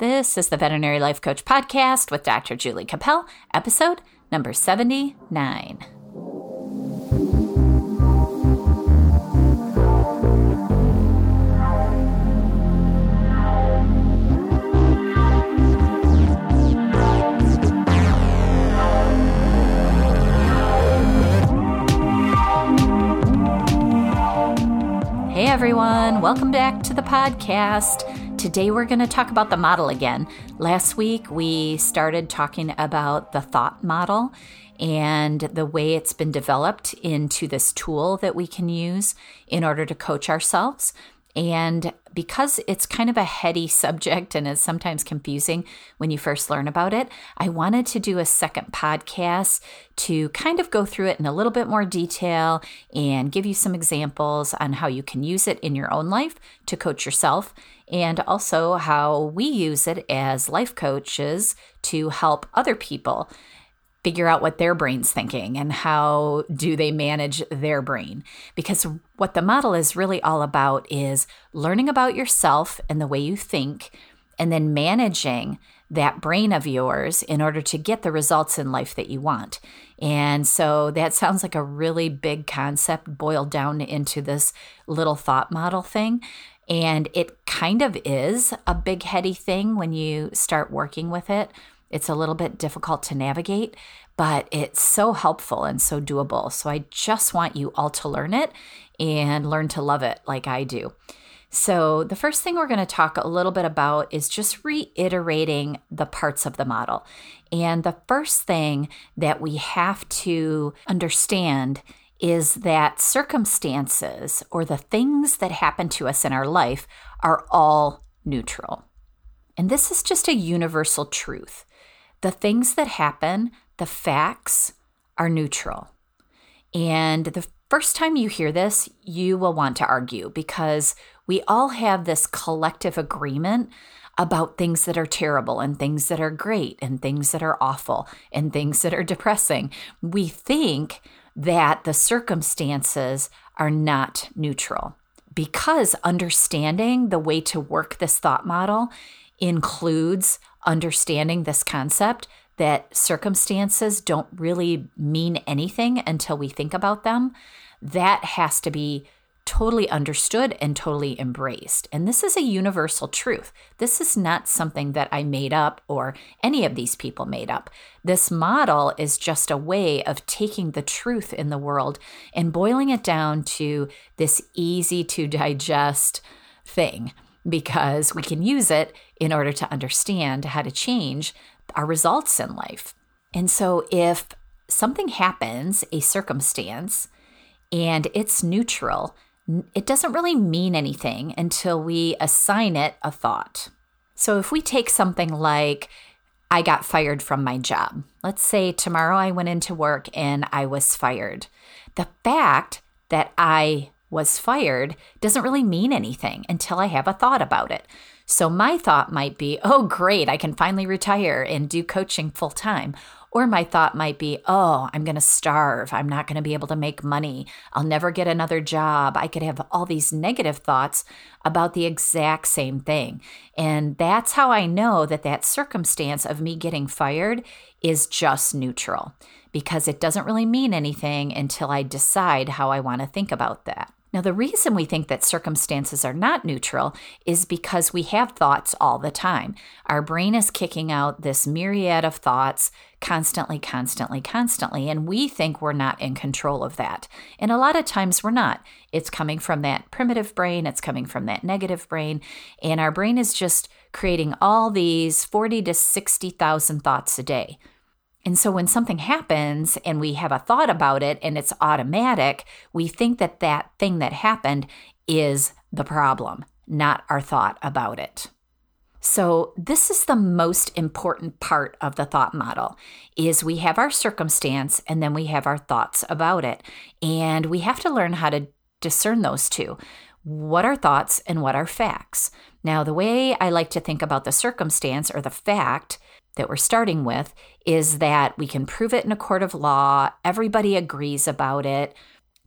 This is the Veterinary Life Coach Podcast with Dr. Julie Cappel, episode number 79. Hey everyone, welcome back to the podcast. Today we're going to talk about the model again. Last week we started talking about the thought model and the way it's been developed into this tool that we can use in order to coach ourselves. And because it's kind of a heady subject and is sometimes confusing when you first learn about it, I wanted to do a second podcast to kind of go through it in a little bit more detail and give you some examples on how you can use it in your own life to coach yourself and also how we use it as life coaches to help other people figure out what their brain's thinking and how do they manage their brain because what the model is really all about is learning about yourself and the way you think and then managing that brain of yours in order to get the results in life that you want. And so that sounds like a really big concept boiled down into this little thought model thing. And it kind of is a big, heady thing when you start working with it. It's a little bit difficult to navigate, but it's so helpful and so doable. So I just want you all to learn it and learn to love it like I do. So, the first thing we're going to talk a little bit about is just reiterating the parts of the model. And the first thing that we have to understand is that circumstances or the things that happen to us in our life are all neutral. And this is just a universal truth. The things that happen, the facts, are neutral. And the first time you hear this, you will want to argue because we all have this collective agreement about things that are terrible and things that are great and things that are awful and things that are depressing. We think that the circumstances are not neutral because understanding the way to work this thought model includes understanding this concept that circumstances don't really mean anything until we think about them. That has to be totally understood and totally embraced. And this is a universal truth. This is not something that I made up or any of these people made up. This model is just a way of taking the truth in the world and boiling it down to this easy to digest thing because we can use it in order to understand how to change our results in life. And so if something happens, a circumstance, and it's neutral, it doesn't really mean anything until we assign it a thought. So if we take something like, I got fired from my job. Let's say tomorrow I went into work and I was fired. The fact that I was fired doesn't really mean anything until I have a thought about it. So my thought might be, oh, great, I can finally retire and do coaching full time. Or my thought might be, oh, I'm going to starve. I'm not going to be able to make money. I'll never get another job. I could have all these negative thoughts about the exact same thing. And that's how I know that that circumstance of me getting fired is just neutral because it doesn't really mean anything until I decide how I want to think about that. Now, the reason we think that circumstances are not neutral is because we have thoughts all the time. Our brain is kicking out this myriad of thoughts constantly, constantly, constantly, and we think we're not in control of that. And a lot of times we're not. It's coming from that primitive brain, it's coming from that negative brain, and our brain is just creating all these 40 to 60,000 thoughts a day. And so when something happens and we have a thought about it and it's automatic, we think that that thing that happened is the problem, not our thought about it. So this is the most important part of the thought model is we have our circumstance and then we have our thoughts about it. And we have to learn how to discern those two. What are thoughts and what are facts? Now, the way I like to think about the circumstance or the fact that we're starting with is that we can prove it in a court of law. Everybody agrees about it.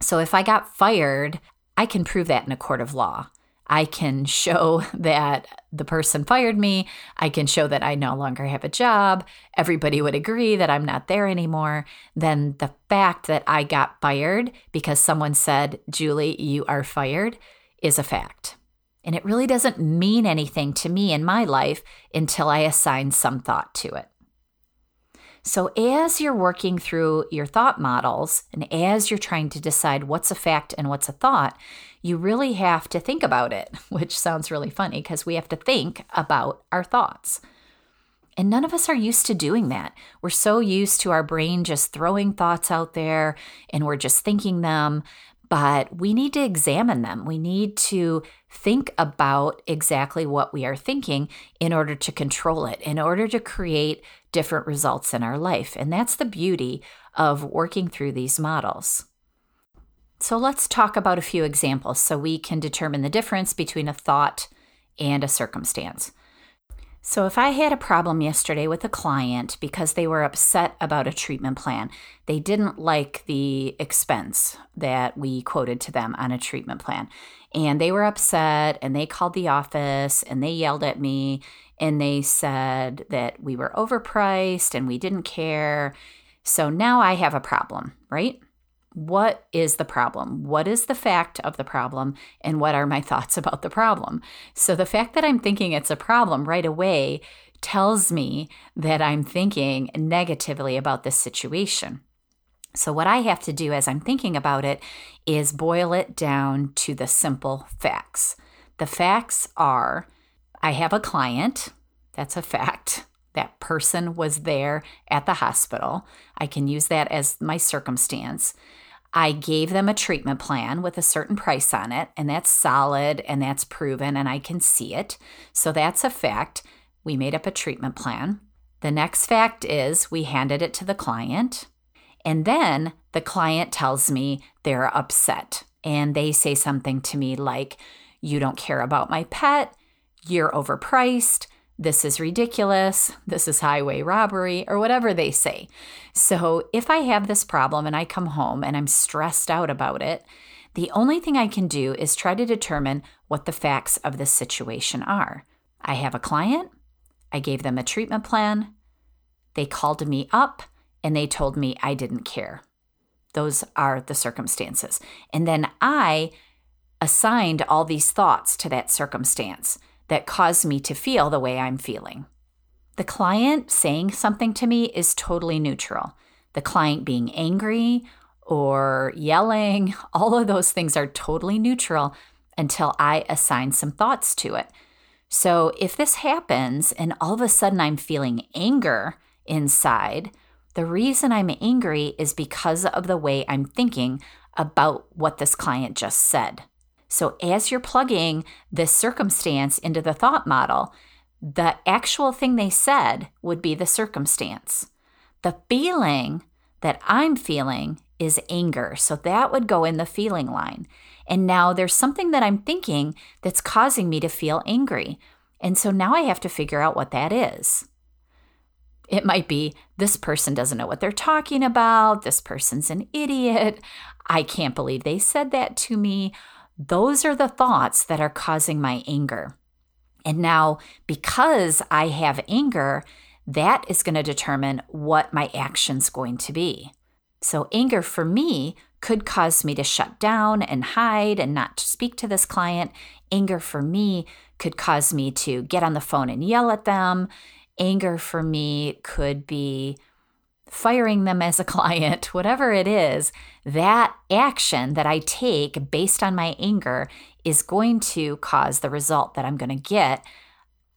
So if I got fired, I can prove that in a court of law. I can show that the person fired me. I can show that I no longer have a job. Everybody would agree that I'm not there anymore. Then the fact that I got fired because someone said, Julie, you are fired, is a fact. And it really doesn't mean anything to me in my life until I assign some thought to it. So, as you're working through your thought models and as you're trying to decide what's a fact and what's a thought, you really have to think about it, which sounds really funny because we have to think about our thoughts. And none of us are used to doing that. We're so used to our brain just throwing thoughts out there and we're just thinking them but we need to examine them. We need to think about exactly what we are thinking in order to control it, in order to create different results in our life. And that's the beauty of working through these models. So let's talk about a few examples so we can determine the difference between a thought and a circumstance. So, if I had a problem yesterday with a client because they were upset about a treatment plan, they didn't like the expense that we quoted to them on a treatment plan, and they were upset and they called the office and they yelled at me and they said that we were overpriced and we didn't care. So now I have a problem, right? What is the problem? What is the fact of the problem? And what are my thoughts about the problem? So, the fact that I'm thinking it's a problem right away tells me that I'm thinking negatively about this situation. So, what I have to do as I'm thinking about it is boil it down to the simple facts. The facts are I have a client, that's a fact. That person was there at the hospital. I can use that as my circumstance. I gave them a treatment plan with a certain price on it, and that's solid and that's proven, and I can see it. So that's a fact. We made up a treatment plan. The next fact is we handed it to the client, and then the client tells me they're upset and they say something to me like, You don't care about my pet, you're overpriced, this is ridiculous, this is highway robbery, or whatever they say. So if I have this problem and I come home and I'm stressed out about it, the only thing I can do is try to determine what the facts of the situation are. I have a client, I gave them a treatment plan, they called me up and they told me I didn't care. Those are the circumstances. And then I assigned all these thoughts to that circumstance that caused me to feel the way I'm feeling. The client saying something to me is totally neutral. The client being angry or yelling, all of those things are totally neutral until I assign some thoughts to it. So if this happens and all of a sudden I'm feeling anger inside, the reason I'm angry is because of the way I'm thinking about what this client just said. So, as you're plugging this circumstance into the thought model, the actual thing they said would be the circumstance. The feeling that I'm feeling is anger. So, that would go in the feeling line. And now there's something that I'm thinking that's causing me to feel angry. And so now I have to figure out what that is. It might be this person doesn't know what they're talking about. This person's an idiot. I can't believe they said that to me. Those are the thoughts that are causing my anger. And now, because I have anger, that is going to determine what my action's going to be. So, anger for me could cause me to shut down and hide and not speak to this client. Anger for me could cause me to get on the phone and yell at them. Anger for me could be firing them as a client, whatever it is, that action that I take based on my anger is going to cause the result that I'm going to get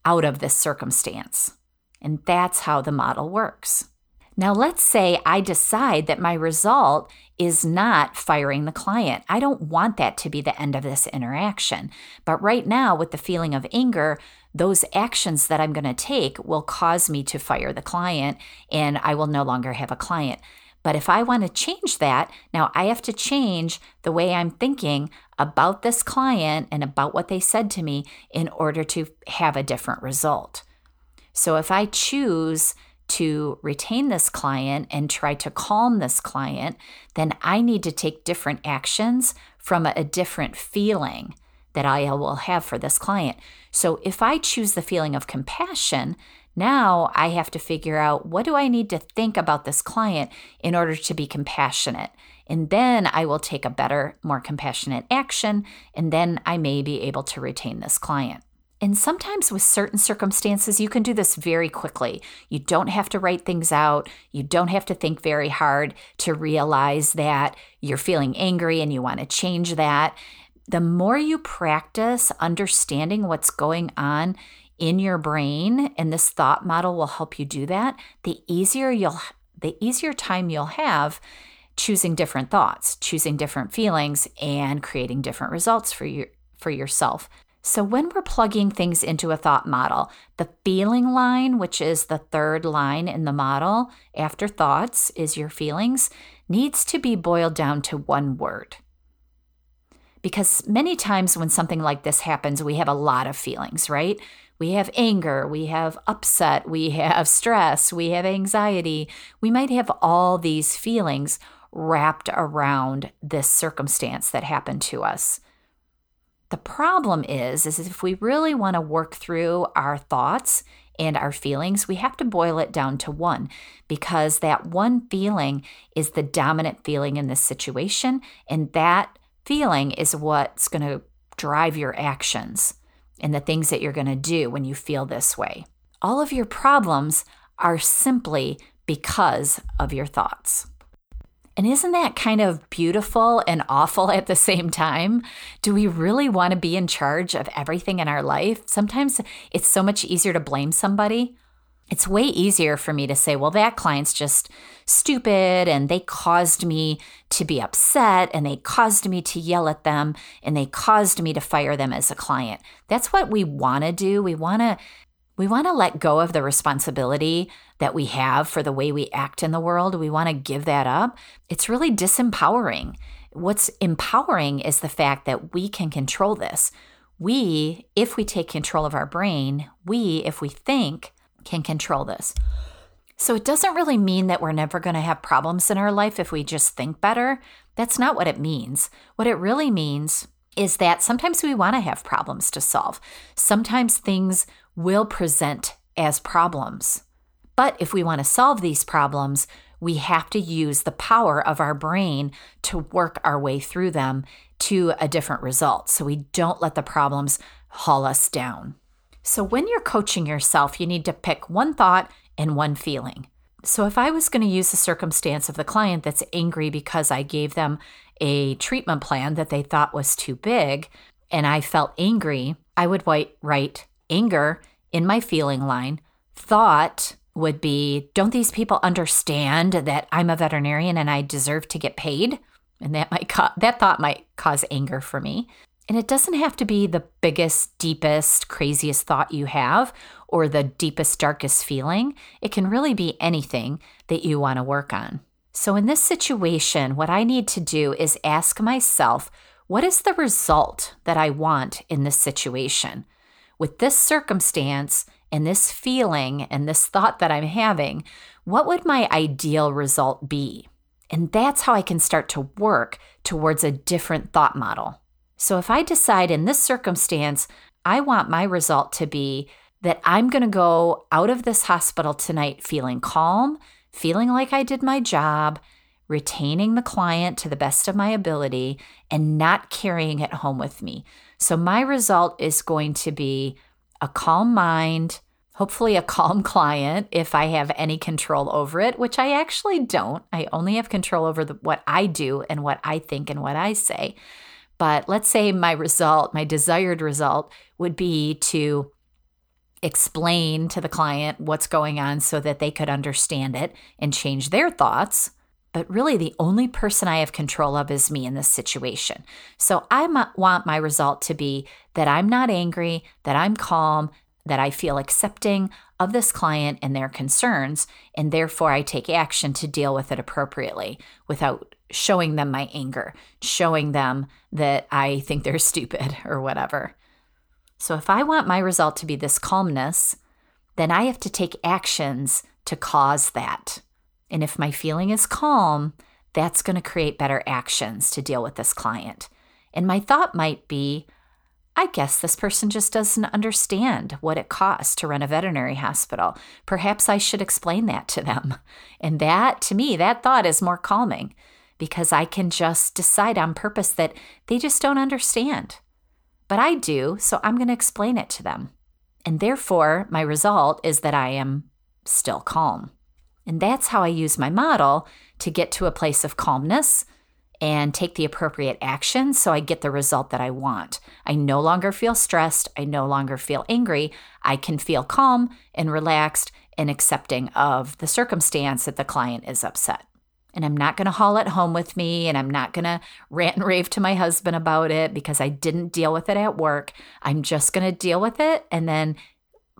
out of this circumstance. And that's how the model works. Now, let's say I decide that my result is not firing the client. I don't want that to be the end of this interaction. But right now, with the feeling of anger, those actions that I'm going to take will cause me to fire the client and I will no longer have a client. But if I want to change that, now I have to change the way I'm thinking about this client and about what they said to me in order to have a different result. So if I choose to retain this client and try to calm this client, then I need to take different actions from a different feeling that I will have for this client. So if I choose the feeling of compassion, now I have to figure out what do I need to think about this client in order to be compassionate. And then I will take a better, more compassionate action, and then I may be able to retain this client. And sometimes with certain circumstances, you can do this very quickly. You don't have to write things out. You don't have to think very hard to realize that you're feeling angry and you want to change that. The more you practice understanding what's going on in your brain, and this thought model will help you do that, the easier you'll the easier time you'll have choosing different thoughts, choosing different feelings, and creating different results for you for yourself. So, when we're plugging things into a thought model, the feeling line, which is the third line in the model after thoughts, is your feelings, needs to be boiled down to one word. Because many times when something like this happens, we have a lot of feelings, right? We have anger, we have upset, we have stress, we have anxiety. We might have all these feelings wrapped around this circumstance that happened to us. The problem is is if we really want to work through our thoughts and our feelings, we have to boil it down to one because that one feeling is the dominant feeling in this situation and that feeling is what's going to drive your actions and the things that you're going to do when you feel this way. All of your problems are simply because of your thoughts. And isn't that kind of beautiful and awful at the same time? Do we really want to be in charge of everything in our life? Sometimes it's so much easier to blame somebody. It's way easier for me to say, well, that client's just stupid and they caused me to be upset and they caused me to yell at them and they caused me to fire them as a client. That's what we want to do. We want to we want to let go of the responsibility that we have for the way we act in the world. We want to give that up. It's really disempowering. What's empowering is the fact that we can control this. We, if we take control of our brain, we, if we think, can control this. So it doesn't really mean that we're never going to have problems in our life if we just think better. That's not what it means. What it really means is that sometimes we want to have problems to solve. Sometimes things will present as problems. But if we want to solve these problems, we have to use the power of our brain to work our way through them to a different result so we don't let the problems haul us down. So, when you're coaching yourself, you need to pick one thought and one feeling. So, if I was going to use the circumstance of the client that's angry because I gave them a treatment plan that they thought was too big and I felt angry, I would write anger in my feeling line. Thought would be, don't these people understand that I'm a veterinarian and I deserve to get paid? And that might co- that thought might cause anger for me. And it doesn't have to be the biggest, deepest, craziest thought you have or the deepest, darkest feeling. It can really be anything that you want to work on. So, in this situation, what I need to do is ask myself, what is the result that I want in this situation? with this circumstance and this feeling and this thought that I'm having, what would my ideal result be? And that's how I can start to work towards a different thought model. So if I decide in this circumstance, I want my result to be that I'm going to go out of this hospital tonight feeling calm, feeling like I did my job, retaining the client to the best of my ability, and not carrying it home with me. So, my result is going to be a calm mind, hopefully, a calm client if I have any control over it, which I actually don't. I only have control over the, what I do and what I think and what I say. But let's say my result, my desired result, would be to explain to the client what's going on so that they could understand it and change their thoughts but really the only person I have control of is me in this situation. So I want my result to be that I'm not angry, that I'm calm, that I feel accepting of this client and their concerns, and therefore I take action to deal with it appropriately without showing them my anger, showing them that I think they're stupid or whatever. So if I want my result to be this calmness, then I have to take actions to cause that. And if my feeling is calm, that's going to create better actions to deal with this client. And my thought might be, I guess this person just doesn't understand what it costs to run a veterinary hospital. Perhaps I should explain that to them. And that, to me, that thought is more calming because I can just decide on purpose that they just don't understand. But I do, so I'm going to explain it to them. And therefore, my result is that I am still calm. And that's how I use my model to get to a place of calmness and take the appropriate action so I get the result that I want. I no longer feel stressed. I no longer feel angry. I can feel calm and relaxed and accepting of the circumstance that the client is upset. And I'm not going to haul it home with me and I'm not going to rant and rave to my husband about it because I didn't deal with it at work. I'm just going to deal with it and then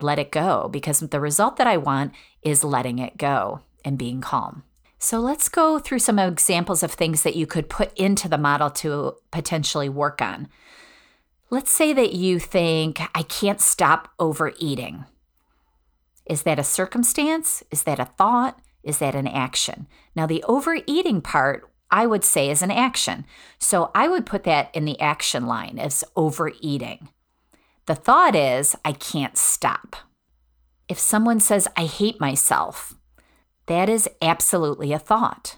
let it go because the result that I want is letting it go and being calm. So let's go through some examples of things that you could put into the model to potentially work on. Let's say that you think, I can't stop overeating. Is that a circumstance? Is that a thought? Is that an action? Now, the overeating part, I would say, is an action. So I would put that in the action line as overeating. The thought is, I can't stop. If someone says, I hate myself, that is absolutely a thought.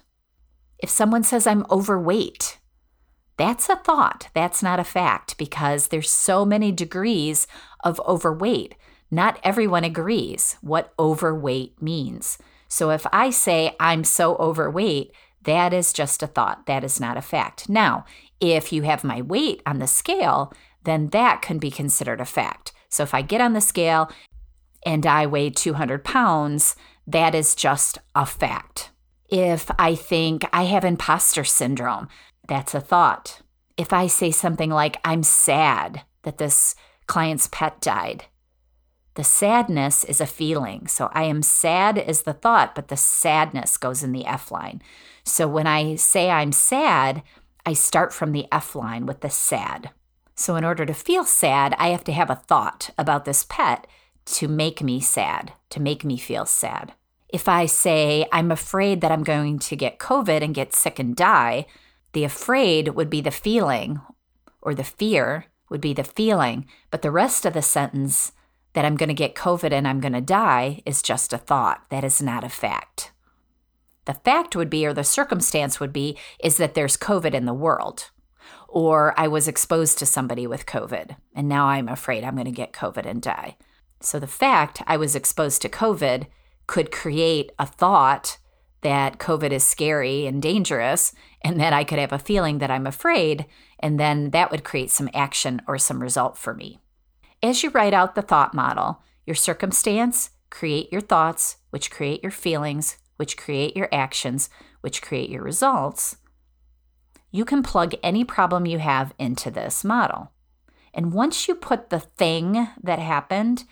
If someone says I'm overweight, that's a thought. That's not a fact because there's so many degrees of overweight. Not everyone agrees what overweight means. So if I say I'm so overweight, that is just a thought. That is not a fact. Now, if you have my weight on the scale, then that can be considered a fact. So if I get on the scale and I weigh 200 pounds, that is just a fact. If I think I have imposter syndrome, that's a thought. If I say something like, I'm sad that this client's pet died, the sadness is a feeling. So I am sad is the thought, but the sadness goes in the F line. So when I say I'm sad, I start from the F line with the sad. So in order to feel sad, I have to have a thought about this pet to make me sad, to make me feel sad. If I say, I'm afraid that I'm going to get COVID and get sick and die, the afraid would be the feeling, or the fear would be the feeling, but the rest of the sentence, that I'm going to get COVID and I'm going to die, is just a thought. That is not a fact. The fact would be, or the circumstance would be, is that there's COVID in the world. Or I was exposed to somebody with COVID and now I'm afraid I'm going to get COVID and die. So the fact I was exposed to COVID could create a thought that COVID is scary and dangerous, and that I could have a feeling that I'm afraid, and then that would create some action or some result for me. As you write out the thought model, your circumstance create your thoughts, which create your feelings, which create your actions, which create your results. You can plug any problem you have into this model. And once you put the thing that happened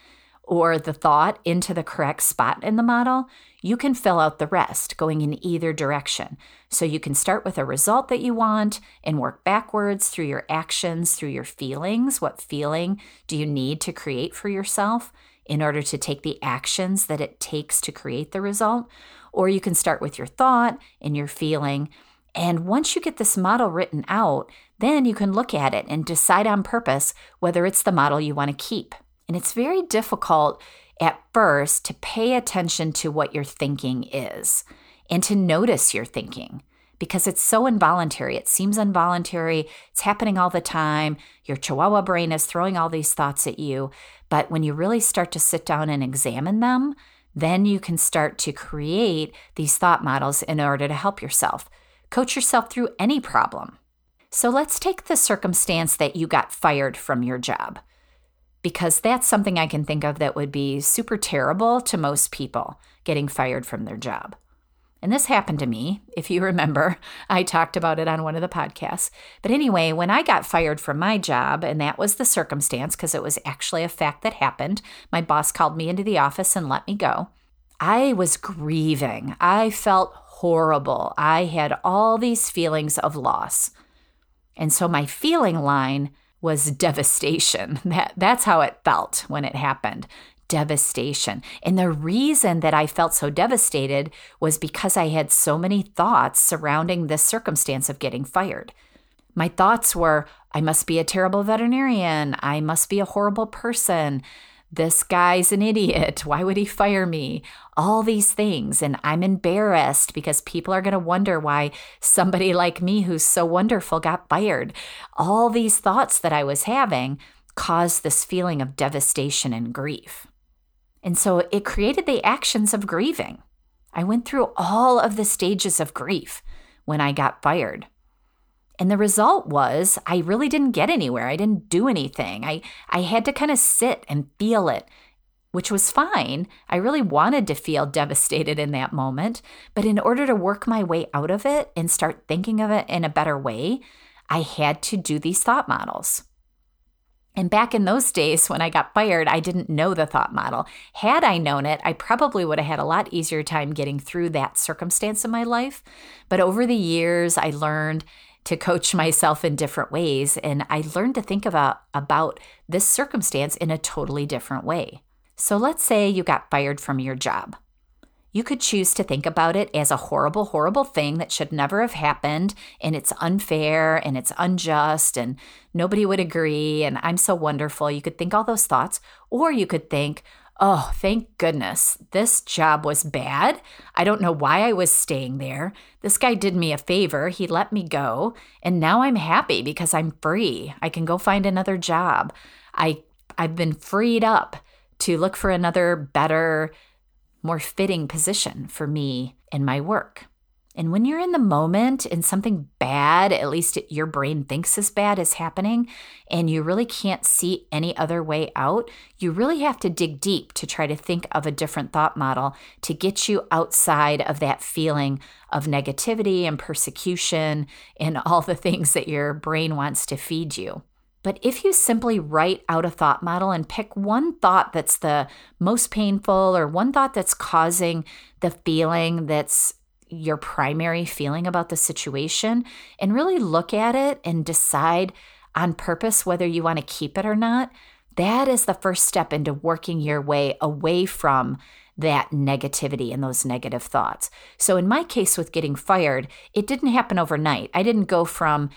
or the thought into the correct spot in the model, you can fill out the rest going in either direction. So you can start with a result that you want and work backwards through your actions, through your feelings. What feeling do you need to create for yourself in order to take the actions that it takes to create the result? Or you can start with your thought and your feeling. And once you get this model written out, then you can look at it and decide on purpose whether it's the model you want to keep. And it's very difficult at first to pay attention to what your thinking is and to notice your thinking because it's so involuntary. It seems involuntary. It's happening all the time. Your chihuahua brain is throwing all these thoughts at you. But when you really start to sit down and examine them, then you can start to create these thought models in order to help yourself. Coach yourself through any problem. So let's take the circumstance that you got fired from your job because that's something I can think of that would be super terrible to most people getting fired from their job. And this happened to me, if you remember. I talked about it on one of the podcasts. But anyway, when I got fired from my job, and that was the circumstance because it was actually a fact that happened, my boss called me into the office and let me go. I was grieving. I felt horrible. I had all these feelings of loss. And so my feeling line was devastation. That, that's how it felt when it happened devastation. And the reason that I felt so devastated was because I had so many thoughts surrounding this circumstance of getting fired. My thoughts were, I must be a terrible veterinarian. I must be a horrible person. This guy's an idiot. Why would he fire me? All these things. And I'm embarrassed because people are going to wonder why somebody like me, who's so wonderful, got fired. All these thoughts that I was having caused this feeling of devastation and grief. And so it created the actions of grieving. I went through all of the stages of grief when I got fired. And the result was I really didn't get anywhere. I didn't do anything. I, I had to kind of sit and feel it, which was fine. I really wanted to feel devastated in that moment. But in order to work my way out of it and start thinking of it in a better way, I had to do these thought models. And back in those days when I got fired, I didn't know the thought model. Had I known it, I probably would have had a lot easier time getting through that circumstance in my life. But over the years, I learned to coach myself in different ways. And I learned to think about, about this circumstance in a totally different way. So let's say you got fired from your job. You could choose to think about it as a horrible, horrible thing that should never have happened, and it's unfair and it's unjust, and nobody would agree, and I'm so wonderful. You could think all those thoughts, or you could think, Oh, thank goodness. This job was bad. I don't know why I was staying there. This guy did me a favor. He let me go. And now I'm happy because I'm free. I can go find another job. I, I've been freed up to look for another better, more fitting position for me and my work. And when you're in the moment and something bad, at least your brain thinks is bad, is happening, and you really can't see any other way out, you really have to dig deep to try to think of a different thought model to get you outside of that feeling of negativity and persecution and all the things that your brain wants to feed you. But if you simply write out a thought model and pick one thought that's the most painful or one thought that's causing the feeling that's your primary feeling about the situation and really look at it and decide on purpose whether you want to keep it or not, that is the first step into working your way away from that negativity and those negative thoughts. So, in my case with getting fired, it didn't happen overnight. I didn't go from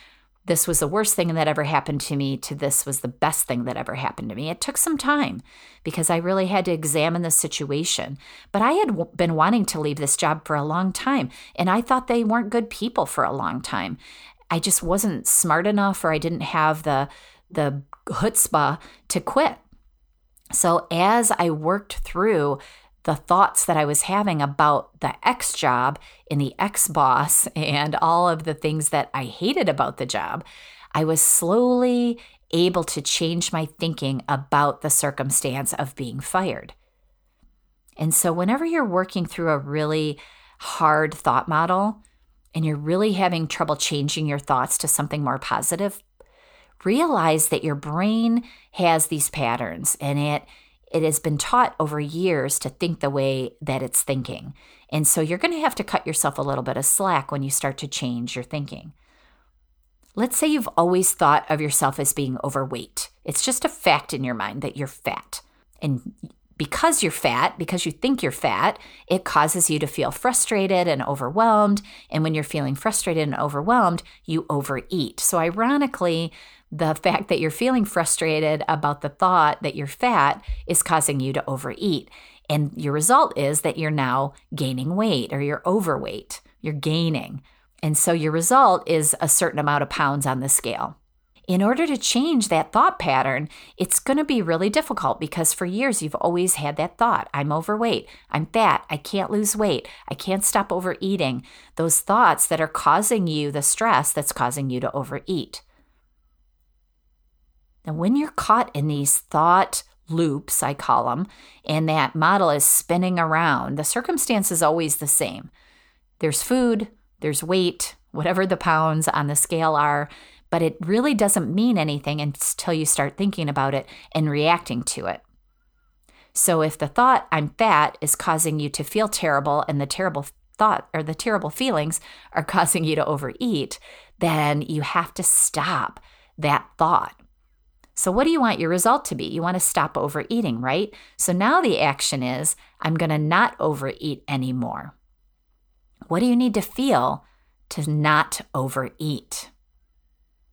this was the worst thing that ever happened to me to this was the best thing that ever happened to me. It took some time because I really had to examine the situation. But I had w- been wanting to leave this job for a long time, and I thought they weren't good people for a long time. I just wasn't smart enough, or I didn't have the the chutzpah to quit. So as I worked through the thoughts that I was having about the ex job and the ex boss and all of the things that I hated about the job, I was slowly able to change my thinking about the circumstance of being fired. And so, whenever you're working through a really hard thought model and you're really having trouble changing your thoughts to something more positive, realize that your brain has these patterns and it it has been taught over years to think the way that it's thinking. And so you're going to have to cut yourself a little bit of slack when you start to change your thinking. Let's say you've always thought of yourself as being overweight. It's just a fact in your mind that you're fat. And because you're fat, because you think you're fat, it causes you to feel frustrated and overwhelmed. And when you're feeling frustrated and overwhelmed, you overeat. So, ironically, the fact that you're feeling frustrated about the thought that you're fat is causing you to overeat. And your result is that you're now gaining weight or you're overweight, you're gaining. And so your result is a certain amount of pounds on the scale. In order to change that thought pattern, it's going to be really difficult because for years you've always had that thought I'm overweight, I'm fat, I can't lose weight, I can't stop overeating. Those thoughts that are causing you the stress that's causing you to overeat. And when you're caught in these thought loops, I call them, and that model is spinning around, the circumstance is always the same. There's food, there's weight, whatever the pounds on the scale are, but it really doesn't mean anything until you start thinking about it and reacting to it. So if the thought, I'm fat, is causing you to feel terrible and the terrible thought or the terrible feelings are causing you to overeat, then you have to stop that thought. So, what do you want your result to be? You want to stop overeating, right? So now the action is I'm going to not overeat anymore. What do you need to feel to not overeat?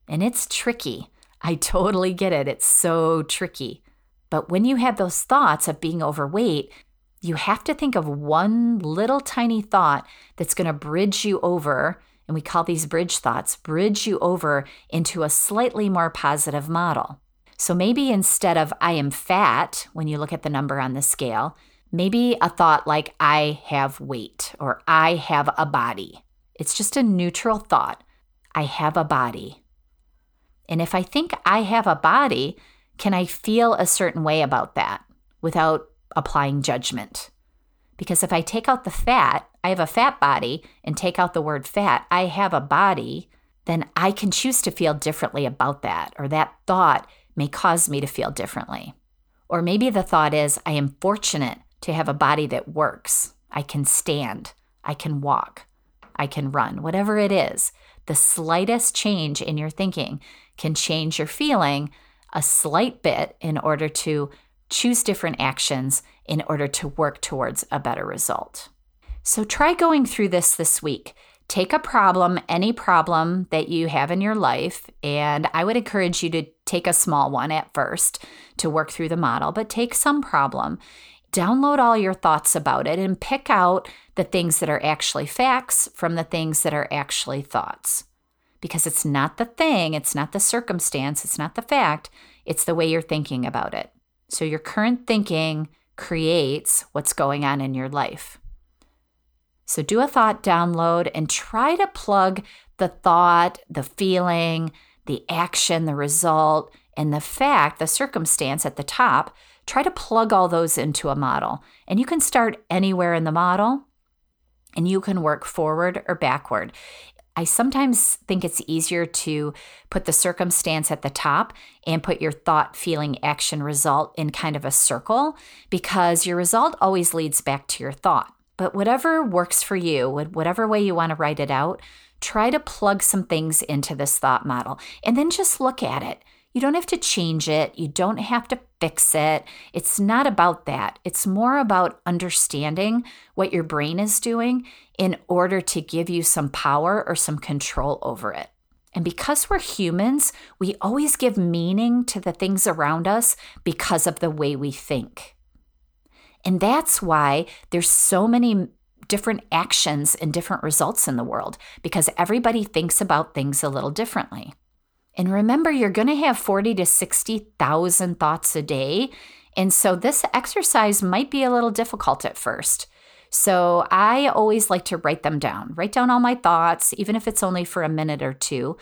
And it's tricky. I totally get it. It's so tricky. But when you have those thoughts of being overweight, you have to think of one little tiny thought that's going to bridge you over. And we call these bridge thoughts, bridge you over into a slightly more positive model. So maybe instead of I am fat, when you look at the number on the scale, maybe a thought like I have weight or I have a body. It's just a neutral thought. I have a body. And if I think I have a body, can I feel a certain way about that without applying judgment? Because if I take out the fat, I have a fat body, and take out the word fat, I have a body, then I can choose to feel differently about that, or that thought may cause me to feel differently. Or maybe the thought is, I am fortunate to have a body that works. I can stand, I can walk, I can run, whatever it is. The slightest change in your thinking can change your feeling a slight bit in order to choose different actions in order to work towards a better result. So try going through this this week. Take a problem, any problem that you have in your life, and I would encourage you to take a small one at first to work through the model, but take some problem. Download all your thoughts about it and pick out the things that are actually facts from the things that are actually thoughts because it's not the thing, it's not the circumstance, it's not the fact, it's the way you're thinking about it. So your current thinking creates what's going on in your life. So do a thought download and try to plug the thought, the feeling, the action, the result, and the fact, the circumstance at the top. Try to plug all those into a model. And you can start anywhere in the model and you can work forward or backward. I sometimes think it's easier to put the circumstance at the top and put your thought, feeling, action, result in kind of a circle because your result always leads back to your thought. But whatever works for you, whatever way you want to write it out, try to plug some things into this thought model and then just look at it. You don't have to change it. You don't have to fix it. It's not about that. It's more about understanding what your brain is doing in order to give you some power or some control over it. And because we're humans, we always give meaning to the things around us because of the way we think. And that's why there's so many different actions and different results in the world because everybody thinks about things a little differently. And remember, you're going to have 40 to 60,000 thoughts a day. And so this exercise might be a little difficult at first. So I always like to write them down, write down all my thoughts, even if it's only for a minute or two,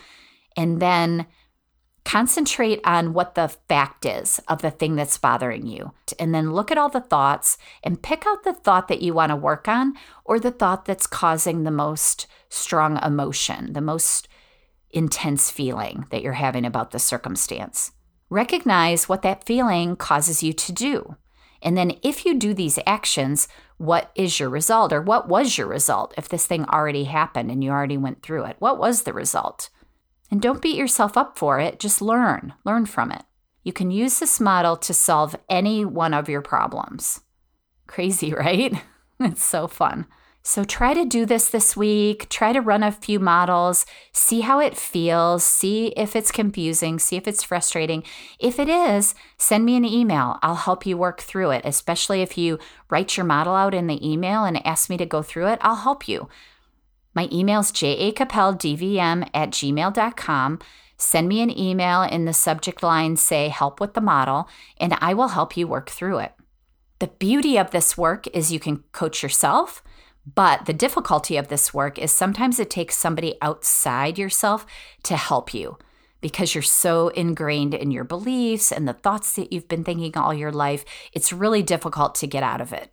and then concentrate on what the fact is of the thing that's bothering you. And then look at all the thoughts and pick out the thought that you want to work on or the thought that's causing the most strong emotion, the most intense feeling that you're having about the circumstance. Recognize what that feeling causes you to do. And then, if you do these actions, what is your result? Or what was your result if this thing already happened and you already went through it? What was the result? And don't beat yourself up for it, just learn, learn from it. You can use this model to solve any one of your problems. Crazy, right? it's so fun. So try to do this this week. Try to run a few models, see how it feels, see if it's confusing, see if it's frustrating. If it is, send me an email. I'll help you work through it, especially if you write your model out in the email and ask me to go through it. I'll help you. My email is jacappeldvm at gmail.com. Send me an email in the subject line, say help with the model, and I will help you work through it. The beauty of this work is you can coach yourself but the difficulty of this work is sometimes it takes somebody outside yourself to help you because you're so ingrained in your beliefs and the thoughts that you've been thinking all your life. It's really difficult to get out of it.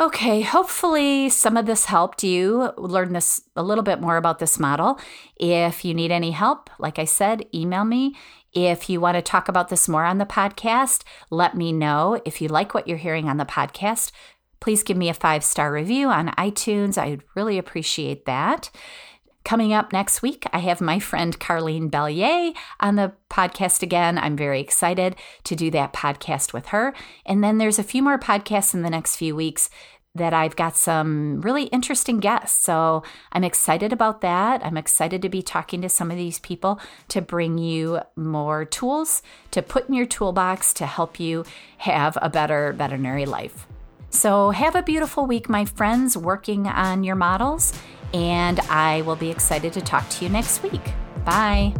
Okay, hopefully some of this helped you learn this a little bit more about this model. If you need any help, like I said, email me. If you want to talk about this more on the podcast, let me know. If you like what you're hearing on the podcast, Please give me a five star review on iTunes. I'd really appreciate that. Coming up next week, I have my friend Carlene Bellier on the podcast again. I'm very excited to do that podcast with her. And then there's a few more podcasts in the next few weeks that I've got some really interesting guests. So I'm excited about that. I'm excited to be talking to some of these people to bring you more tools to put in your toolbox to help you have a better veterinary life. So have a beautiful week, my friends, working on your models, and I will be excited to talk to you next week. Bye.